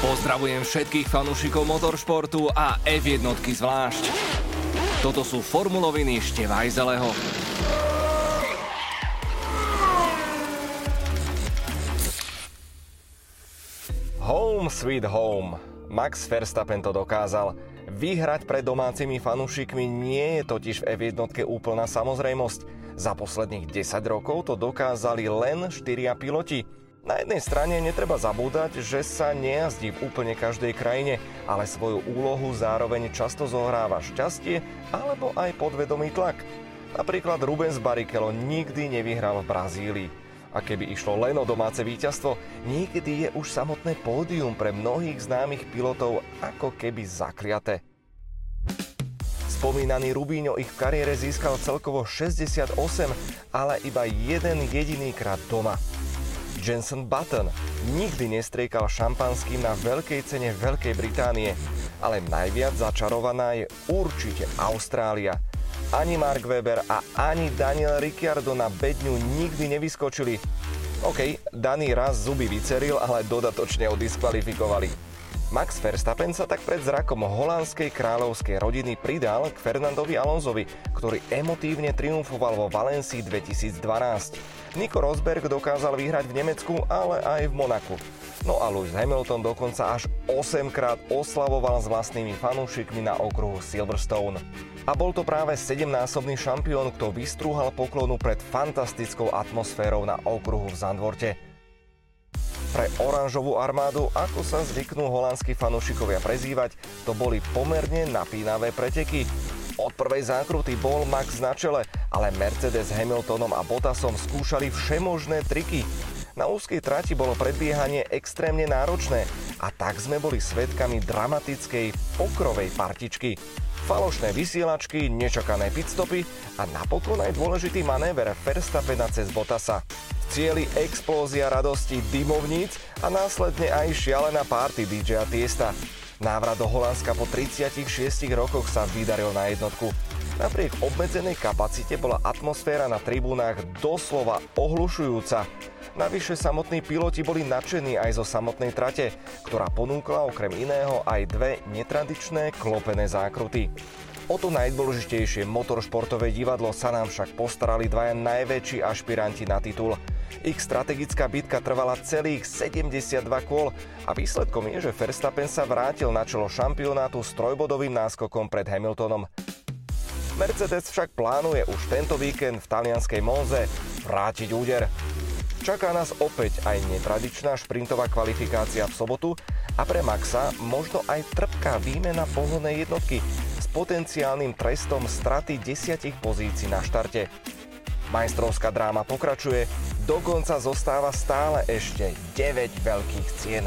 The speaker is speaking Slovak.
Pozdravujem všetkých fanúšikov motoršportu a F1 zvlášť. Toto sú formuloviny Števajzeleho. Home sweet home. Max Verstappen to dokázal. Vyhrať pred domácimi fanúšikmi nie je totiž v F1 úplná samozrejmosť. Za posledných 10 rokov to dokázali len 4 piloti. Na jednej strane netreba zabúdať, že sa nejazdí v úplne každej krajine, ale svoju úlohu zároveň často zohráva šťastie alebo aj podvedomý tlak. Napríklad Rubens Barrichello nikdy nevyhral v Brazílii. A keby išlo len o domáce víťazstvo, niekedy je už samotné pódium pre mnohých známych pilotov ako keby zakliate. Spomínaný Rubíňo ich v kariére získal celkovo 68, ale iba jeden jediný krát doma. Jenson Button nikdy nestriekal šampanským na veľkej cene Veľkej Británie, ale najviac začarovaná je určite Austrália. Ani Mark Webber a ani Daniel Ricciardo na bedňu nikdy nevyskočili. OK, Dani raz zuby vyceril, ale dodatočne ho diskvalifikovali. Max Verstappen sa tak pred zrakom holandskej kráľovskej rodiny pridal k Fernandovi Alonsovi, ktorý emotívne triumfoval vo Valencii 2012. Nico Rosberg dokázal vyhrať v Nemecku, ale aj v Monaku. No a Lewis Hamilton dokonca až 8 krát oslavoval s vlastnými fanúšikmi na okruhu Silverstone. A bol to práve 7-násobný šampión, kto vystrúhal poklonu pred fantastickou atmosférou na okruhu v Zandvorte. Pre oranžovú armádu, ako sa zvyknú holandskí fanúšikovia prezývať, to boli pomerne napínavé preteky. Od prvej zákruty bol Max na čele, ale Mercedes Hamiltonom a Bottasom skúšali všemožné triky. Na úzkej trati bolo predbiehanie extrémne náročné a tak sme boli svetkami dramatickej pokrovej partičky. Falošné vysielačky, nečakané pitstopy a napokon aj dôležitý manéver Verstappena cez Bottasa cieli explózia radosti dymovníc a následne aj šialená party DJ Tiesta. Návrat do Holandska po 36 rokoch sa vydaril na jednotku. Napriek obmedzenej kapacite bola atmosféra na tribúnach doslova ohlušujúca. Navyše samotní piloti boli nadšení aj zo samotnej trate, ktorá ponúkla okrem iného aj dve netradičné klopené zákruty. O to najdôležitejšie motoršportové divadlo sa nám však postarali dvaja najväčší ašpiranti na titul. Ich strategická bitka trvala celých 72 kôl a výsledkom je, že Verstappen sa vrátil na čelo šampionátu s trojbodovým náskokom pred Hamiltonom. Mercedes však plánuje už tento víkend v talianskej Monze vrátiť úder. Čaká nás opäť aj netradičná šprintová kvalifikácia v sobotu a pre Maxa možno aj trpká výmena pohodnej jednotky potenciálnym trestom straty desiatich pozícií na štarte. Majstrovská dráma pokračuje, dokonca zostáva stále ešte 9 veľkých cien.